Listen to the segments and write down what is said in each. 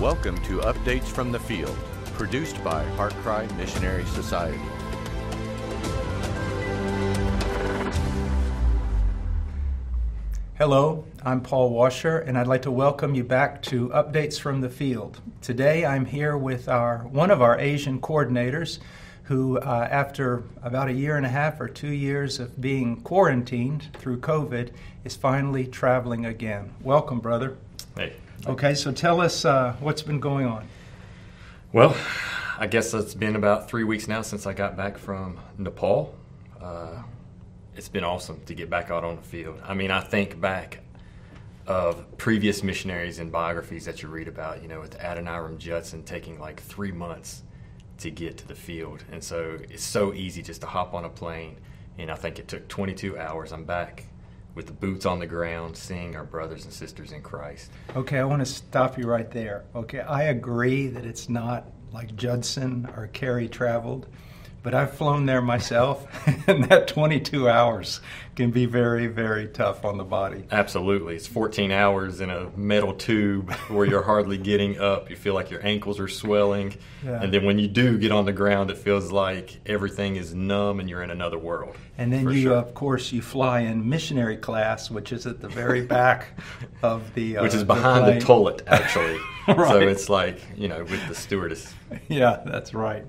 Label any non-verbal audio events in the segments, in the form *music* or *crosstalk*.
Welcome to Updates from the Field, produced by Heartcry Missionary Society. Hello, I'm Paul Washer, and I'd like to welcome you back to Updates from the Field. Today I'm here with our one of our Asian coordinators, who, uh, after about a year and a half or two years of being quarantined through COVID, is finally traveling again. Welcome, brother. Hey. Okay, so tell us uh, what's been going on. Well, I guess it's been about three weeks now since I got back from Nepal. Uh, it's been awesome to get back out on the field. I mean, I think back of previous missionaries and biographies that you read about, you know, with Adoniram Judson taking like three months to get to the field. And so it's so easy just to hop on a plane. And I think it took 22 hours. I'm back with the boots on the ground, seeing our brothers and sisters in Christ. Okay, I want to stop you right there. Okay, I agree that it's not like Judson or Carey traveled, but I've flown there myself, *laughs* and that 22 hours can be very, very tough on the body. Absolutely. It's 14 hours in a metal tube *laughs* where you're hardly getting up. You feel like your ankles are swelling. Yeah. And then when you do get on the ground, it feels like everything is numb and you're in another world. And then you, sure. of course, you fly in missionary class, which is at the very back *laughs* of the, uh, Which is behind the, plane. toilet, actually. So it's like, you know, with the stewardess. *laughs* Yeah, that's right.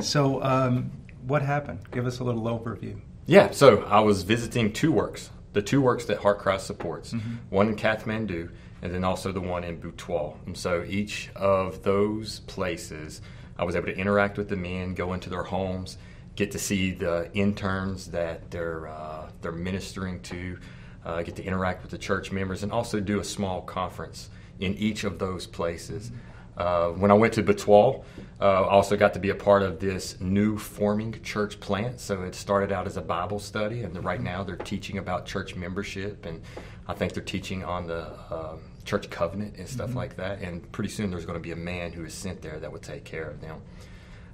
So, um, what happened? Give us a little overview. Yeah, so I was visiting two works, the two works that Heart Cry supports, Mm-hmm. one in Kathmandu and then also the one in Butwal. And so each of those places, I was able to interact with the men, go into their homes, get to see the interns that they're uh, they're ministering to, uh, get to interact with the church members, and also do a small conference in each of those places. Uh, when I went to Butwal, uh, I also got to be a part of this new forming church plant. So it started out as a Bible study, and right now they're teaching about church membership, and I think they're teaching on the um church covenant and stuff like that. And pretty soon there's going to be a man who is sent there that would take care of them.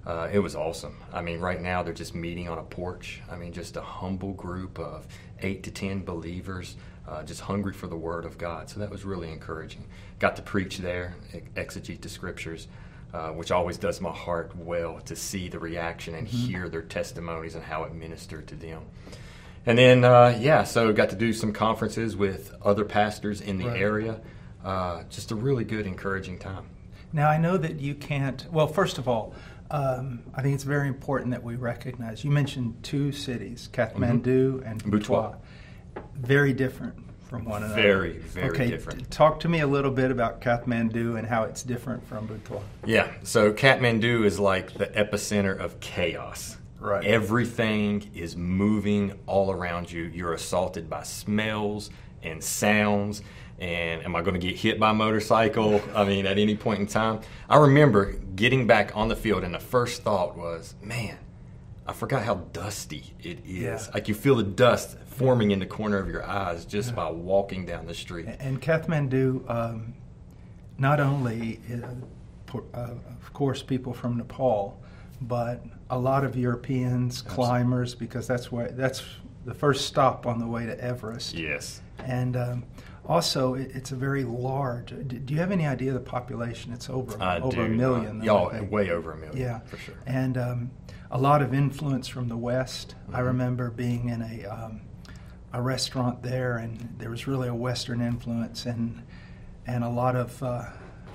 Uh, it was awesome. I mean, right now they're just meeting on a porch. I mean, just a humble group of eight to ten believers, uh, just hungry for the Word of God. So that was really encouraging. Got to preach there, exegete the scriptures, uh, which always does my heart well to see the reaction and hear their testimonies and how it ministered to them. And then, uh, yeah, so got to do some conferences with other pastors in the Right. area. Uh, just a really good, encouraging time. Now, I know that you can't. Well, first of all, um, I think it's very important that we recognize. You mentioned two cities, Kathmandu and Butwal. Very different from one another. Very, very okay, different. t- talk to me a little bit about Kathmandu and how it's different from Butwal. Yeah, so Kathmandu is like the epicenter of chaos. Right. Everything is moving all around you. You're assaulted by smells and sounds. And am I going to get hit by a motorcycle? I mean, at any point in time. I remember getting back on the field, and the first thought was, man, I forgot how dusty it is. Yeah. Like you feel the dust forming in the corner of your eyes just by walking down the street. And Kathmandu, um, not only, uh, uh, of course, people from Nepal, but a lot of Europeans, climbers, because that's where that's the first stop on the way to Everest. Yes. And um, also, it, it's a very large. Do, do you have any idea of the population? It's over I over do. a million. Y'all, way over a million. Yeah, For sure. And um, a lot of influence from the West. I Mhm. remember being in a um, a restaurant there, and there was really a Western influence, and and a lot of uh,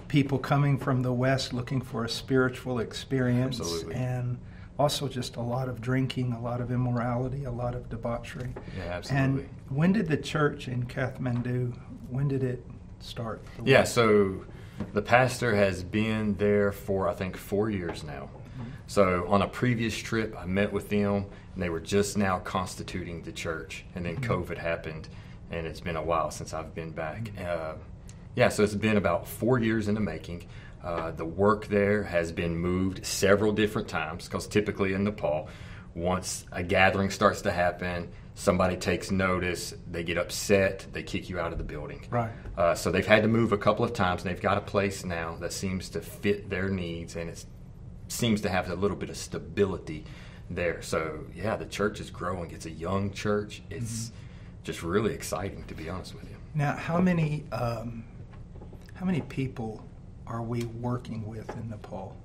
people coming from the West looking for a spiritual experience, Absolutely. and also just a lot of drinking, a lot of immorality, a lot of debauchery. Yeah, absolutely. And when did the church in Kathmandu? When did it start? Yeah, so the pastor has been there for I think four years now. So on a previous trip, I met with them, and they were just now constituting the church, and then COVID happened, and it's been a while since I've been back. Uh, yeah, so it's been about four years in the making. Uh, the work there has been moved several different times because typically in Nepal, once a gathering starts to happen, somebody takes notice, they get upset, they kick you out of the building. Right. Uh, so they've had to move a couple of times, and they've got a place now that seems to fit their needs, and it seems to have a little bit of stability there. So yeah, the church is growing. It's a young church. It's just really exciting, to be honest with you. Now, how many um, how many people are we working with in Nepal?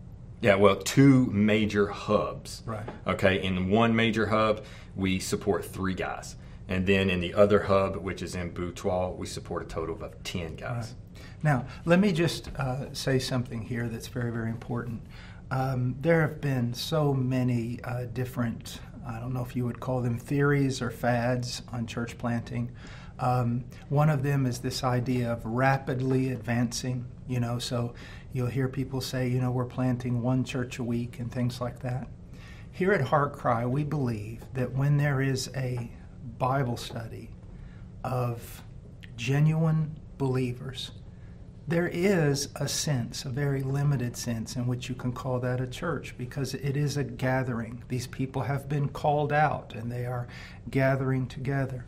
Yeah, well, two major hubs. Right. Okay, in one major hub, we support three guys. And then in the other hub, which is in Butwal, we support a total of 10 guys. Right. Now, let me just uh, say something here that's very, very important. Um, there have been so many uh, different, I don't know if you would call them theories or fads on church planting. Um, one of them is this idea of rapidly advancing, you know, so you'll hear people say, you know, we're planting one church a week and things like that. Here at Heart Cry, we believe that when there is a Bible study of genuine believers, there is a sense, a very limited sense, in which you can call that a church because it is a gathering. These people have been called out and they are gathering together.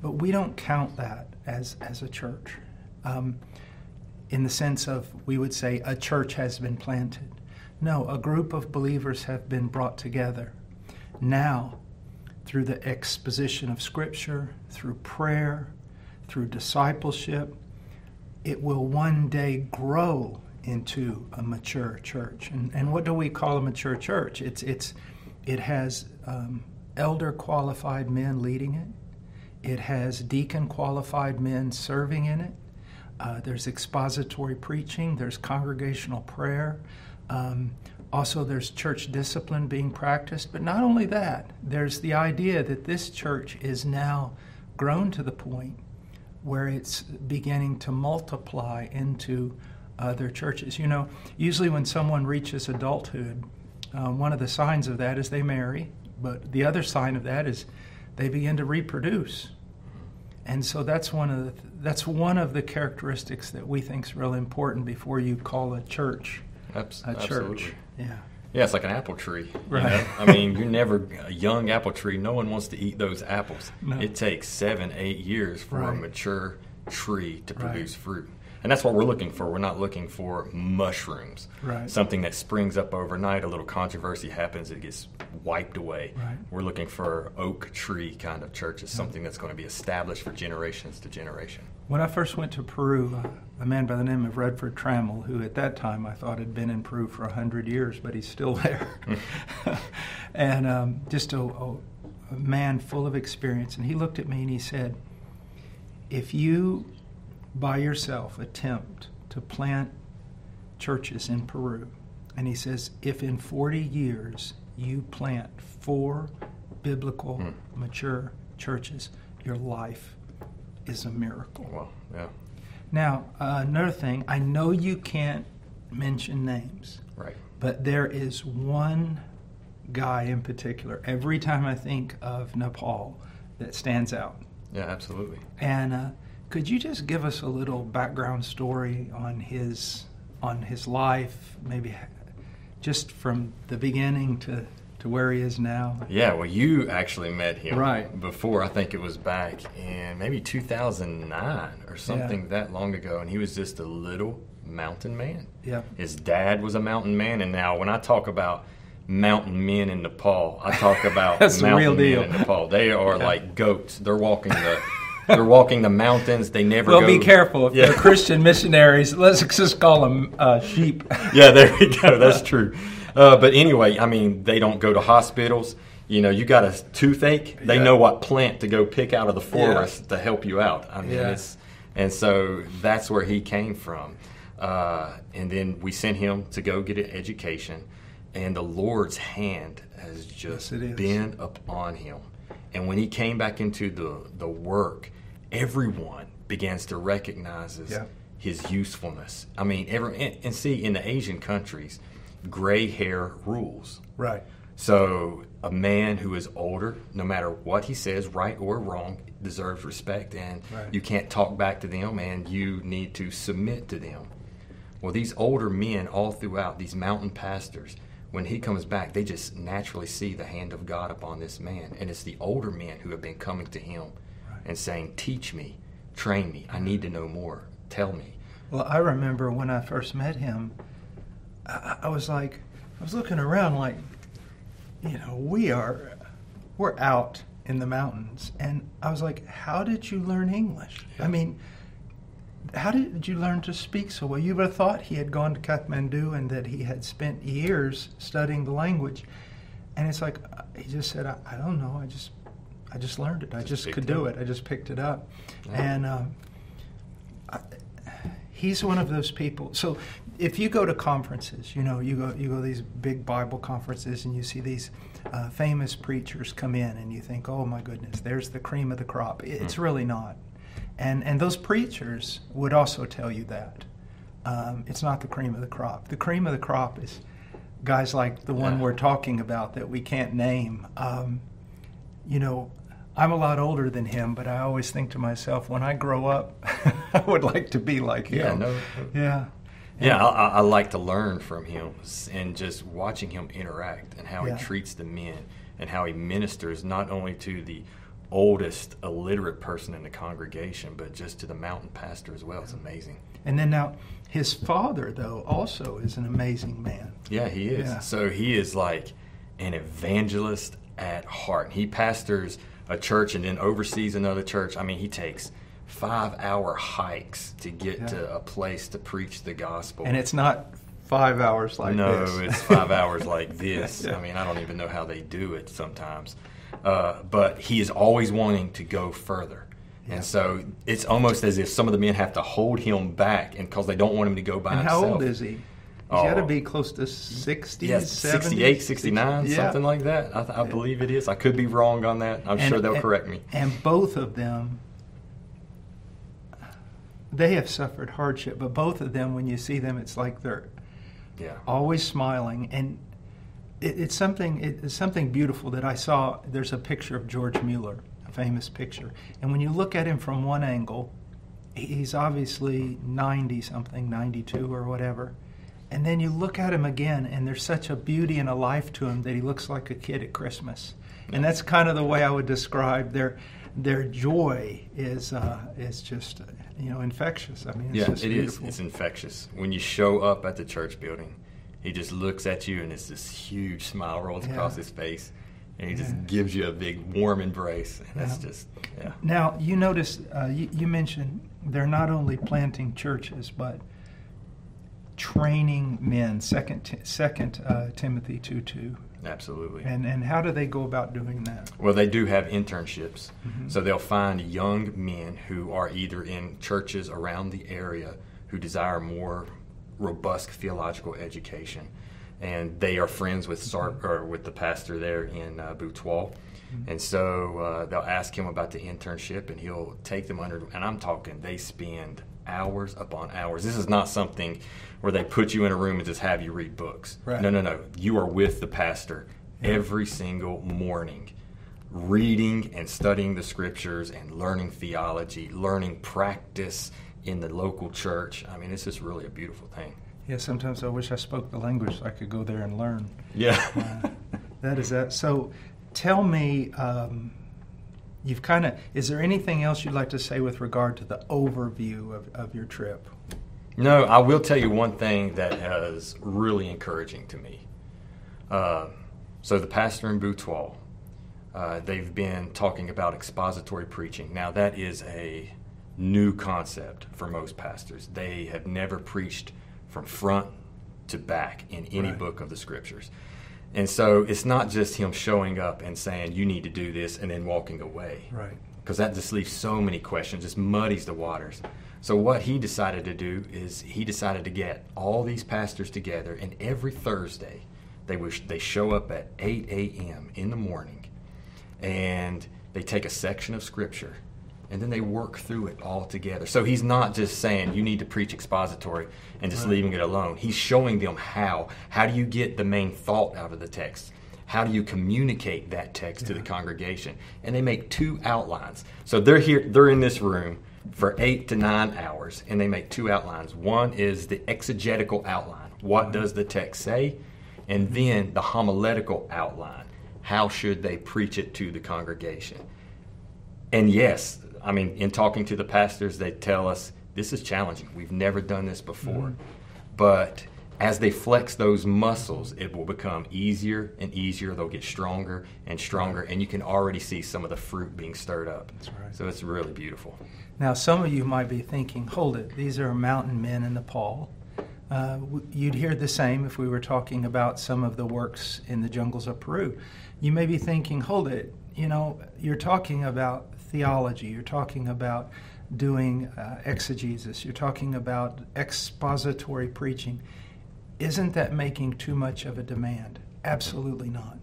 But we don't count that as, as a church um, in the sense of we would say a church has been planted. No, a group of believers have been brought together. Now, through the exposition of Scripture, through prayer, through discipleship, it will one day grow into a mature church. And, and what do we call a mature church? It's, it's, it has um, elder qualified men leading it, it has deacon qualified men serving in it. Uh, there's expository preaching, there's congregational prayer. Um, also, there's church discipline being practiced. But not only that, there's the idea that this church is now grown to the point where it's beginning to multiply into other churches. You know, usually when someone reaches adulthood, um, one of the signs of that is they marry, but the other sign of that is they begin to reproduce. And so that's one of the, that's one of the characteristics that we think is really important before you call a church Abs- a absolutely. church. Yeah. Yeah, it's like an apple tree. you know? I mean, you're never a young apple tree. No one wants to eat those apples. No. It takes seven, eight years for a mature tree to Right. produce fruit. And that's what we're looking for. We're not looking for mushrooms. Right. Something that springs up overnight, a little controversy happens, it gets wiped away. Right. We're looking for oak tree kind of churches, something that's going to be established for generations to generation. When I first went to Peru, a man by the name of Redford Trammell, who at that time I thought had been in Peru for a hundred years, but he's still *laughs* there, and um, just a, a, a man full of experience. And he looked at me and he said, "If you, by yourself, attempt to plant churches in Peru, and he says, if in 40 years you plant four biblical, Hmm. mature churches, your life is a miracle. Well, yeah, Now, uh, another thing, I know you can't mention names, right. but there is one guy in particular, every time I think of Nepal, that stands out. Yeah, absolutely. And uh, could you just give us a little background story on his on his life, maybe just from the beginning to to where he is now? Yeah, well, you actually met him Right. before. I think it was back in maybe 2009 or something that long ago, and he was just a little mountain man. Yeah. His dad was a mountain man, and now when I talk about mountain men in Nepal, I talk about *laughs* That's the mountain real deal. men in Nepal. They are like goats. They're walking the they're walking the mountains. They never Well, go. be careful. If Yeah. they're Christian missionaries, let's just call them uh, sheep. *laughs* yeah, there we go. That's true. Uh, but anyway, I mean, they don't go to hospitals. You know, you got a toothache. They Yeah. know what plant to go pick out of the Yeah. forest to help you out. I mean, Yeah. it's and so that's where he came from. Uh, and then we sent him to go get an education, and the Lord's hand has just Yes, been upon him. And when he came back into the the work, everyone begins to recognize his, Yeah. his usefulness. I mean, every and, and see in the Asian countries, gray hair rules. Right. So a man who is older, no matter what he says, right or wrong, deserves respect, and Right. you can't talk back to them, and you need to submit to them. Well, these older men, all throughout these mountain pastors, when he comes back, they just naturally see the hand of God upon this man, and it's the older men who have been coming to him Right. and saying, "Teach me, train me. I need to know more. Tell me." Well, I remember when I first met him, I, I was like, I was looking around like, you know, we are, we're out in the mountains, and I was like, how did you learn English? I mean, how did you learn to speak so well? You would have thought he had gone to Kathmandu and that he had spent years studying the language. And it's like he just said, I, I don't know. I just, I just learned it. I Just just, could picked it do it. I just picked it up. Yeah. And um, I, he's one of those people. So if you go to conferences, you know, you go you go to these big Bible conferences and you see these uh, famous preachers come in and you think, oh my goodness, there's the cream of the crop. It's Hmm. really not. And and those preachers would also tell you that um, it's not the cream of the crop. The cream of the crop is guys like the one Yeah. we're talking about that we can't name. Um, you know, I'm a lot older than him, but I always think to myself, when I grow up, *laughs* I would like to be like Yeah, him. no, Yeah. Yeah, I, I I like to learn from him and just watching him interact and how Yeah. he treats the men and how he ministers not only to the oldest illiterate person in the congregation, but just to the mountain pastor as well. It's amazing. And then now, his father, though, also is an amazing man. Yeah, he is. Yeah. So he is like an evangelist at heart. He pastors a church and then oversees another church. I mean, he takes five hour hikes to get Yeah. to a place to preach the gospel. And it's not five hours like no, this. it's five *laughs* hours like this. Yeah. I mean, I don't even know how they do it sometimes. Uh, but he is always wanting to go further. Yeah. And so it's almost as if some of the men have to hold him back and because they don't want him to go by and how himself. old is he? He's got to Oh. be close to 60, Yes, 70, 68, 69, 60 yeah. something like that. I, th- I believe it is. I could be wrong on that. I'm And- sure they'll and- correct me. And both of them, they have suffered hardship, but both of them, when you see them, it's like they're Yeah. always smiling. And it, it's something it's something beautiful that I saw. There's a picture of George Mueller, a famous picture, and when you look at him from one angle, he's obviously 90 something, 92 or whatever. And then you look at him again, and there's such a beauty and a life to him that he looks like a kid at Christmas. And that's kind of the way I would describe their their joy is uh, is just you know infectious. I mean, it's Yeah, just it is. It's infectious. When you show up at the church building, he just looks at you and it's this huge smile rolls Yeah. across his face. And he just gives you a big warm embrace. And that's Yeah. just, yeah. Now, you notice, uh, you, you mentioned they're not only planting churches, but training men. Second, second uh, Timothy two two. Absolutely. And and how do they go about doing that? Well, they do have internships. Mhm. So they'll find young men who are either in churches around the area who desire more robust theological education. And they are friends with Sar- or with the pastor there in uh, Butwal. And so uh, they'll ask him about the internship, and he'll take them under. And I'm talking, they spend hours upon hours. This is not something where they put you in a room and just have you read books. Right. No, no, no. You are with the pastor Yeah. every single morning, reading and studying the scriptures and learning theology, learning practice in the local church. I mean, it's just really a beautiful thing. Yeah, sometimes I wish I spoke the language so I could go there and learn. Yeah. Uh, that is that. So, tell me, um, you've kind of. Is there anything else you'd like to say with regard to the overview of, of your trip? No, I will tell you one thing that is really encouraging to me. Uh, so the pastor in Butwal, uh, they've been talking about expository preaching. Now that is a new concept for most pastors. They have never preached from front to back in any Right. book of the scriptures. And so it's not just him showing up and saying, you need to do this, and then walking away Right. because that just leaves so many questions, just muddies the waters. So what he decided to do is he decided to get all these pastors together, and every Thursday they wish they show up at 8 a.m. in the morning, and they take a section of scripture, and then they work through it all together. So he's not just saying you need to preach expository and just Right. leaving it alone. He's showing them how. How do you get the main thought out of the text? How do you communicate that text to the congregation? And they make two outlines. So they're here, they're in this room for eight to nine hours, and they make two outlines. One is the exegetical outline. What mm-hmm. does the text say? And then the homiletical outline. How should they preach it to the congregation? And yes, I mean, in talking to the pastors, they tell us this is challenging. We've never done this before. But as they flex those muscles, it will become easier and easier. They'll get stronger and stronger, and you can already see some of the fruit being stirred up. That's right. So it's really beautiful. Now, some of you might be thinking, hold it, these are mountain men in Nepal. Uh, you'd hear the same if we were talking about some of the works in the jungles of Peru. You may be thinking, hold it, you know, you're talking about theology, you're talking about doing uh, exegesis, you're talking about expository preaching. Isn't that making too much of a demand? Absolutely not.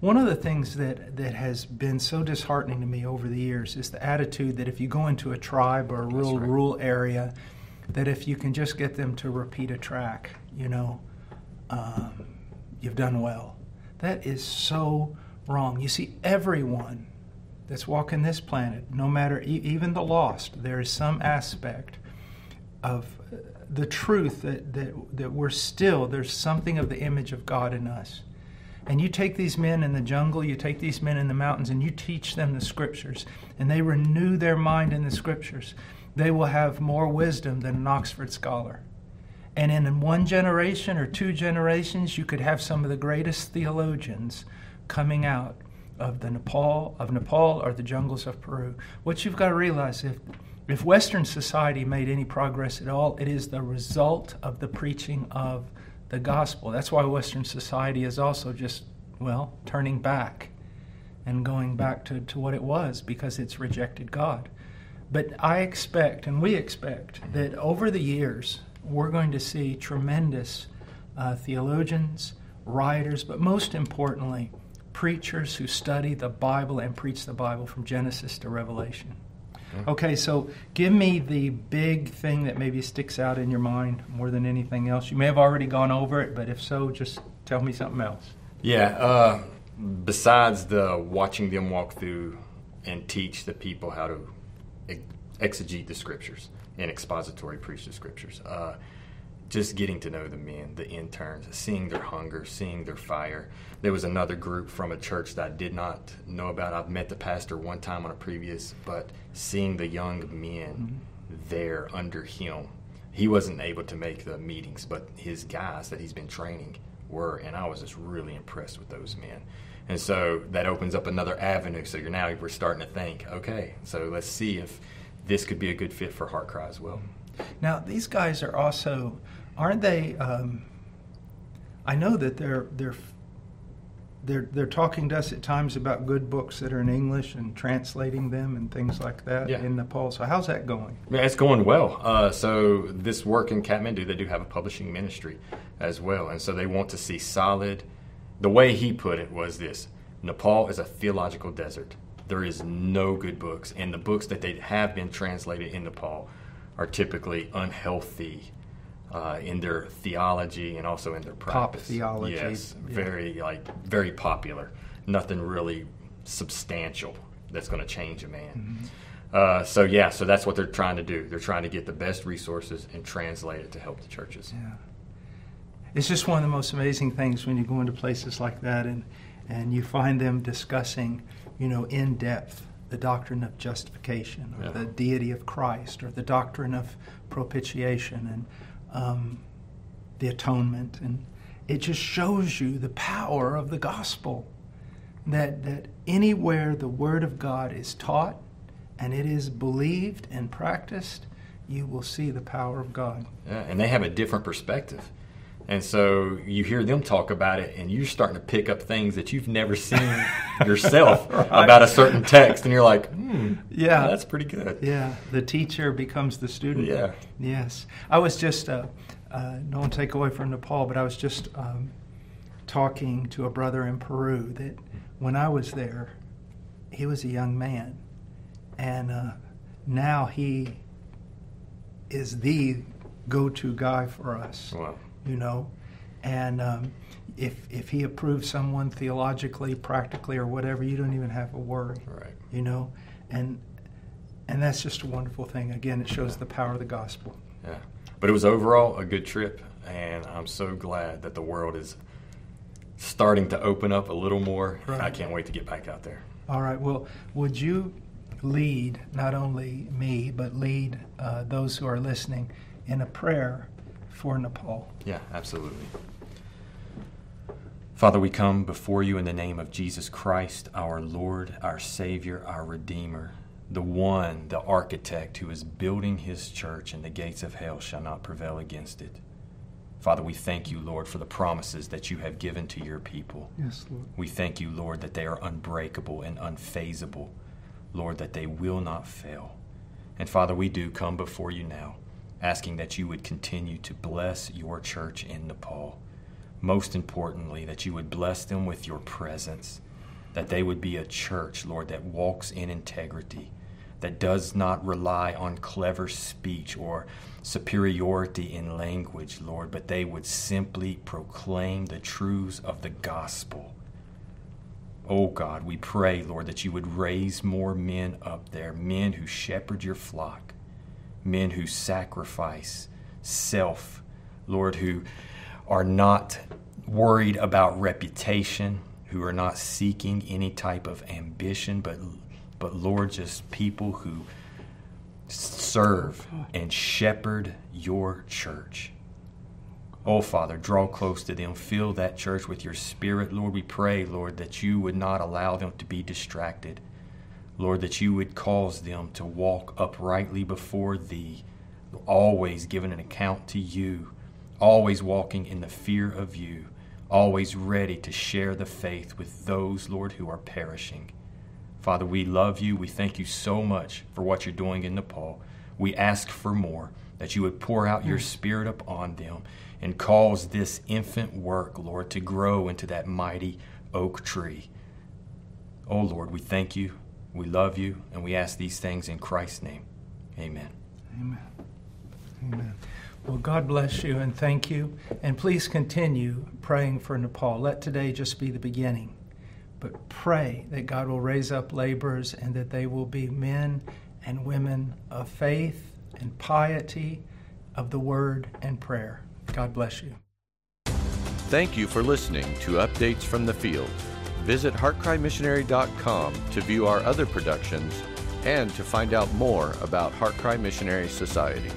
One of the things that, that has been so disheartening to me over the years is the attitude that if you go into a tribe or a real right. rural area, that if you can just get them to repeat a track, you know, um, you've done well. That is so wrong. You see, everyone that's walking this planet, no matter e- even the lost, there is some aspect of uh, the truth that, that, that we're still, there's something of the image of God in us. And you take these men in the jungle, you take these men in the mountains, and you teach them the scriptures, and they renew their mind in the scriptures. They will have more wisdom than an Oxford scholar. And in one generation or two generations, you could have some of the greatest theologians coming out of the Nepal of Nepal or the jungles of Peru. What you've got to realize if if Western society made any progress at all, it is the result of the preaching of the gospel. That's why Western society is also just, well, turning back and going back to, to what it was because it's rejected God. But I expect, and we expect, that over the years, we're going to see tremendous uh, theologians, writers, but most importantly, preachers who study the Bible and preach the Bible from Genesis to Revelation. Okay, so give me the big thing that maybe sticks out in your mind more than anything else. You may have already gone over it, but if so, just tell me something else. Yeah, uh, besides the watching them walk through and teach the people how to exegete the scriptures and expository preach the scriptures, uh, just getting to know the men, the interns, seeing their hunger, seeing their fire. There was another group from a church that I did not know about. I've met the pastor one time on a previous, but seeing the young men mm-hmm. there under him, he wasn't able to make the meetings, but his guys that he's been training were, and I was just really impressed with those men. And so that opens up another avenue. So you're now we're starting to think, okay, so let's see if this could be a good fit for Heart Cry as well. Now these guys are also aren't they? Um, I know that they're they're they're they're talking to us at times about good books that are in English and translating them and things like that yeah. in Nepal. So how's that going? Yeah, it's going well. Uh, so this work in Kathmandu, they do have a publishing ministry as well, and so they want to see solid. The way he put it was this: Nepal is a theological desert. There is no good books, and the books that they have been translated in Nepal are typically unhealthy uh, in their theology and also in their practice. Pop theology. Yes, yeah. very like very popular. Nothing really substantial that's going to change a man. Mm-hmm. Uh, so yeah, so that's what they're trying to do. They're trying to get the best resources and translate it to help the churches. Yeah, it's just one of the most amazing things when you go into places like that and and you find them discussing, you know, in depth the doctrine of justification or yeah. the deity of Christ or the doctrine of propitiation and um, the atonement. And it just shows you the power of the gospel. That, that anywhere the Word of God is taught and it is believed and practiced, you will see the power of God. Yeah, and they have a different perspective. And so you hear them talk about it, and you're starting to pick up things that you've never seen *laughs* yourself right. about a certain text, and you're like, hmm, yeah, that's pretty good. Yeah, the teacher becomes the student. Yeah. Yes. I was just, uh, uh, don't take away from Nepal, but I was just um, talking to a brother in Peru that when I was there, he was a young man, and uh, now he is the go-to guy for us. Wow you know, and um, if if he approves someone theologically, practically, or whatever, you don't even have a worry, right? You know, and and that's just a wonderful thing. Again, it shows the power of the gospel. Yeah, but it was overall a good trip, and I'm so glad that the world is starting to open up a little more. Right. I can't wait to get back out there. All right. Well, would you lead not only me but lead uh, those who are listening in a prayer for Nepal. Yeah, absolutely. Father, we come before you in the name of Jesus Christ, our Lord, our Savior, our Redeemer. the one, the architect who is building his church, and the gates of hell shall not prevail against it. Father, we thank you, Lord, for the promises that you have given to your people. Yes, Lord. We thank you, Lord, that they are unbreakable and unfazable. Lord, that they will not fail. And Father, we do come before you now, asking that you would continue to bless your church in Nepal. Most importantly, that you would bless them with your presence, that they would be a church, Lord, that walks in integrity, that does not rely on clever speech or superiority in language, Lord, but they would simply proclaim the truths of the gospel. Oh God, we pray, Lord, that you would raise more men up there, men who shepherd your flock, men who sacrifice self, Lord, who are not worried about reputation, who are not seeking any type of ambition, but but Lord, just people who serve and shepherd your church. Oh, Father, draw close to them. Fill that church with your spirit. Lord, we pray, Lord, that you would not allow them to be distracted. Lord, that you would cause them to walk uprightly before thee, always giving an account to you, always walking in the fear of you, always ready to share the faith with those, Lord, who are perishing. Father, we love you. We thank you so much for what you're doing in Nepal. We ask for more, that you would pour out your mm. spirit upon them and cause this infant work, Lord, to grow into that mighty oak tree. Oh, Lord, we thank you, we love you, and we ask these things in Christ's name. Amen. Amen. Amen. Well, God bless you and thank you. And please continue praying for Nepal. Let today just be the beginning. But pray that God will raise up laborers and that they will be men and women of faith and piety, of the word and prayer. God bless you. Thank you for listening to Updates from the Field. Visit heartcrymissionary.com to view our other productions and to find out more about Heartcry Missionary Society.